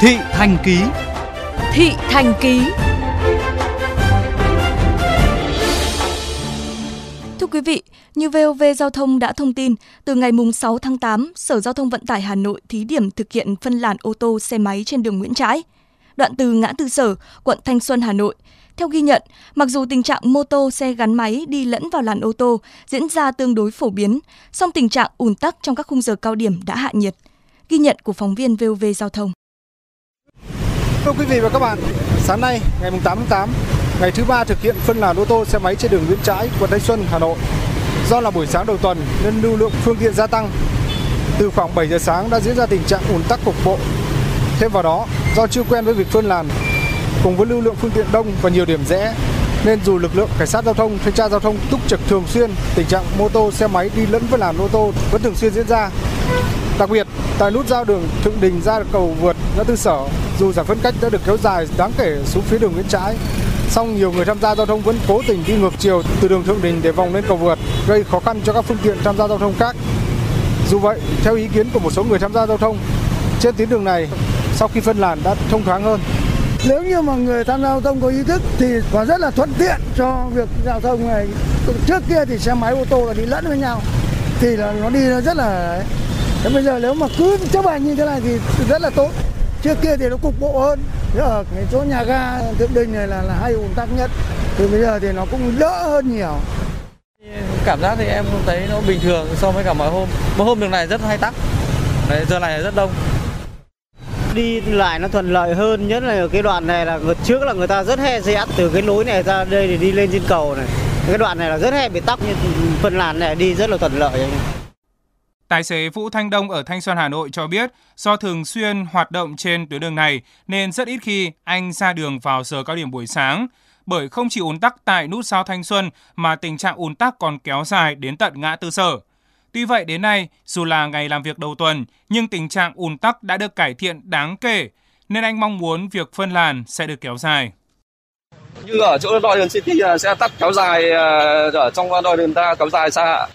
Thị Thành Ký Thị Thành Ký Thưa quý vị, như VOV Giao thông đã thông tin, từ ngày 6 tháng 8, Sở Giao thông Vận tải Hà Nội thí điểm thực hiện phân làn ô tô xe máy trên đường Nguyễn Trãi, đoạn từ ngã tư Sở, quận Thanh Xuân, Hà Nội. Theo ghi nhận, mặc dù tình trạng mô tô xe gắn máy đi lẫn vào làn ô tô diễn ra tương đối phổ biến, song tình trạng ùn tắc trong các khung giờ cao điểm đã hạ nhiệt. Ghi nhận của phóng viên VOV Giao thông. Thưa quý vị và các bạn, sáng nay ngày 8 tháng 8, ngày thứ ba thực hiện phân làn ô tô xe máy trên đường Nguyễn Trãi, quận Thanh Xuân, Hà Nội. Do là buổi sáng đầu tuần nên lưu lượng phương tiện gia tăng. Từ khoảng 7 giờ sáng đã diễn ra tình trạng ùn tắc cục bộ. Thêm vào đó, do chưa quen với việc phân làn, cùng với lưu lượng phương tiện đông và nhiều điểm rẽ, nên dù lực lượng cảnh sát giao thông, thanh tra giao thông túc trực thường xuyên, tình trạng mô tô, xe máy đi lẫn với làn ô tô vẫn thường xuyên diễn ra. Đặc biệt, tại nút giao đường Thượng Đình ra cầu vượt ngã tư Sở, dù giải phân cách đã được kéo dài đáng kể xuống phía đường Nguyễn Trãi, song nhiều người tham gia giao thông vẫn cố tình đi ngược chiều từ đường Thượng Đình để vòng lên cầu vượt, gây khó khăn cho các phương tiện tham gia giao thông khác. Dù vậy, theo ý kiến của một số người tham gia giao thông, trên tuyến đường này sau khi phân làn đã thông thoáng hơn. Nếu như mà người tham gia giao thông có ý thức thì có rất là thuận tiện cho việc giao thông này. Trước kia thì xe máy ô tô là đi lẫn với nhau thì là nó đi rất là Thế bây giờ nếu mà cứ chấp hành như thế này thì rất là tốt. Trước kia thì nó cục bộ hơn. Thế ở cái chỗ nhà ga Thượng Đình này là, là hay ùn tắc nhất. Thì bây giờ thì nó cũng đỡ hơn nhiều. Cảm giác thì em thấy nó bình thường so với cả mọi hôm. Mỗi hôm đường này rất hay tắc. Đấy, giờ này rất đông đi lại nó thuận lợi hơn nhất là ở cái đoạn này là trước là người ta rất hay rẽ từ cái lối này ra đây để đi lên trên cầu này cái đoạn này là rất hay bị tắc nhưng phân làn này đi rất là thuận lợi Tài xế Vũ Thanh Đông ở Thanh Xuân, Hà Nội cho biết do thường xuyên hoạt động trên tuyến đường này nên rất ít khi anh ra đường vào giờ cao điểm buổi sáng. Bởi không chỉ ùn tắc tại nút giao Thanh Xuân mà tình trạng ùn tắc còn kéo dài đến tận ngã tư sở. Tuy vậy đến nay, dù là ngày làm việc đầu tuần, nhưng tình trạng ùn tắc đã được cải thiện đáng kể, nên anh mong muốn việc phân làn sẽ được kéo dài. Như ở chỗ đoạn đường City à, sẽ tắt kéo dài à, ở trong đoạn đường ta kéo dài xa.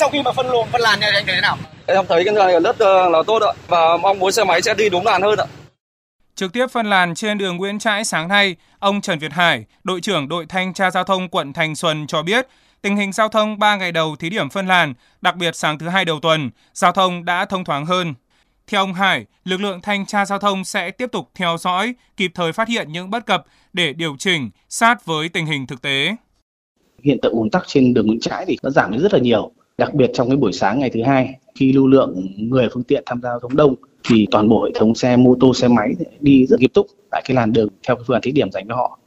Sau khi mà phân luồng phân làn này anh thấy thế nào? Em thấy cái này rất là tốt ạ và mong muốn xe máy sẽ đi đúng làn hơn ạ. Trực tiếp phân làn trên đường Nguyễn Trãi sáng nay, ông Trần Việt Hải, đội trưởng đội thanh tra giao thông quận Thanh Xuân cho biết, tình hình giao thông 3 ngày đầu thí điểm phân làn, đặc biệt sáng thứ hai đầu tuần, giao thông đã thông thoáng hơn. Theo ông Hải, lực lượng thanh tra giao thông sẽ tiếp tục theo dõi, kịp thời phát hiện những bất cập để điều chỉnh sát với tình hình thực tế. Hiện tượng ùn tắc trên đường Nguyễn Trãi thì nó giảm rất là nhiều, đặc biệt trong cái buổi sáng ngày thứ hai khi lưu lượng người phương tiện tham gia giao thông đông thì toàn bộ hệ thống xe mô tô xe máy đi rất nghiêm túc tại cái làn đường theo cái phương án thí điểm dành cho họ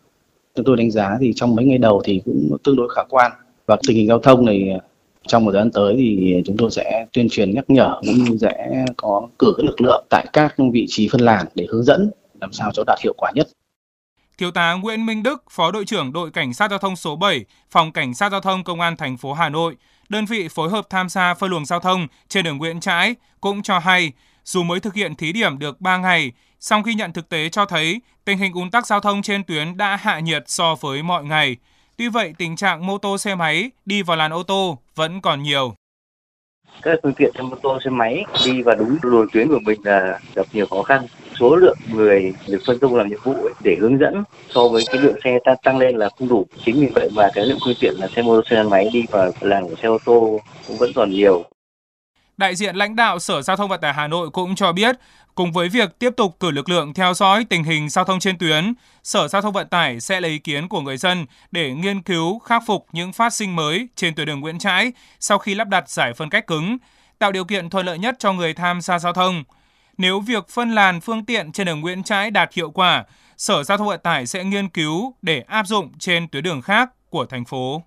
chúng tôi đánh giá thì trong mấy ngày đầu thì cũng tương đối khả quan và tình hình giao thông này trong một thời gian tới thì chúng tôi sẽ tuyên truyền nhắc nhở cũng như sẽ có cử lực lượng tại các vị trí phân làn để hướng dẫn làm sao cho đạt hiệu quả nhất. Thiếu tá Nguyễn Minh Đức, Phó đội trưởng đội Cảnh sát giao thông số 7, Phòng Cảnh sát giao thông Công an thành phố Hà Nội, đơn vị phối hợp tham gia phân luồng giao thông trên đường Nguyễn Trãi cũng cho hay, dù mới thực hiện thí điểm được 3 ngày, song khi nhận thực tế cho thấy tình hình ùn tắc giao thông trên tuyến đã hạ nhiệt so với mọi ngày. Tuy vậy, tình trạng mô tô xe máy đi vào làn ô tô vẫn còn nhiều. Các phương tiện xe mô tô xe máy đi vào đúng luồng tuyến của mình là gặp nhiều khó khăn. Số lượng người được phân công làm nhiệm vụ để hướng dẫn so với cái lượng xe tăng, tăng lên là không đủ. Chính vì vậy mà cái lượng phương tiện là xe mô tô xe máy đi vào làn của xe ô tô cũng vẫn còn nhiều. Đại diện lãnh đạo Sở Giao thông Vận tải Hà Nội cũng cho biết, cùng với việc tiếp tục cử lực lượng theo dõi tình hình giao thông trên tuyến, Sở Giao thông Vận tải sẽ lấy ý kiến của người dân để nghiên cứu khắc phục những phát sinh mới trên tuyến đường Nguyễn Trãi sau khi lắp đặt giải phân cách cứng, tạo điều kiện thuận lợi nhất cho người tham gia giao thông. Nếu việc phân làn phương tiện trên đường Nguyễn Trãi đạt hiệu quả, Sở Giao thông Vận tải sẽ nghiên cứu để áp dụng trên tuyến đường khác của thành phố.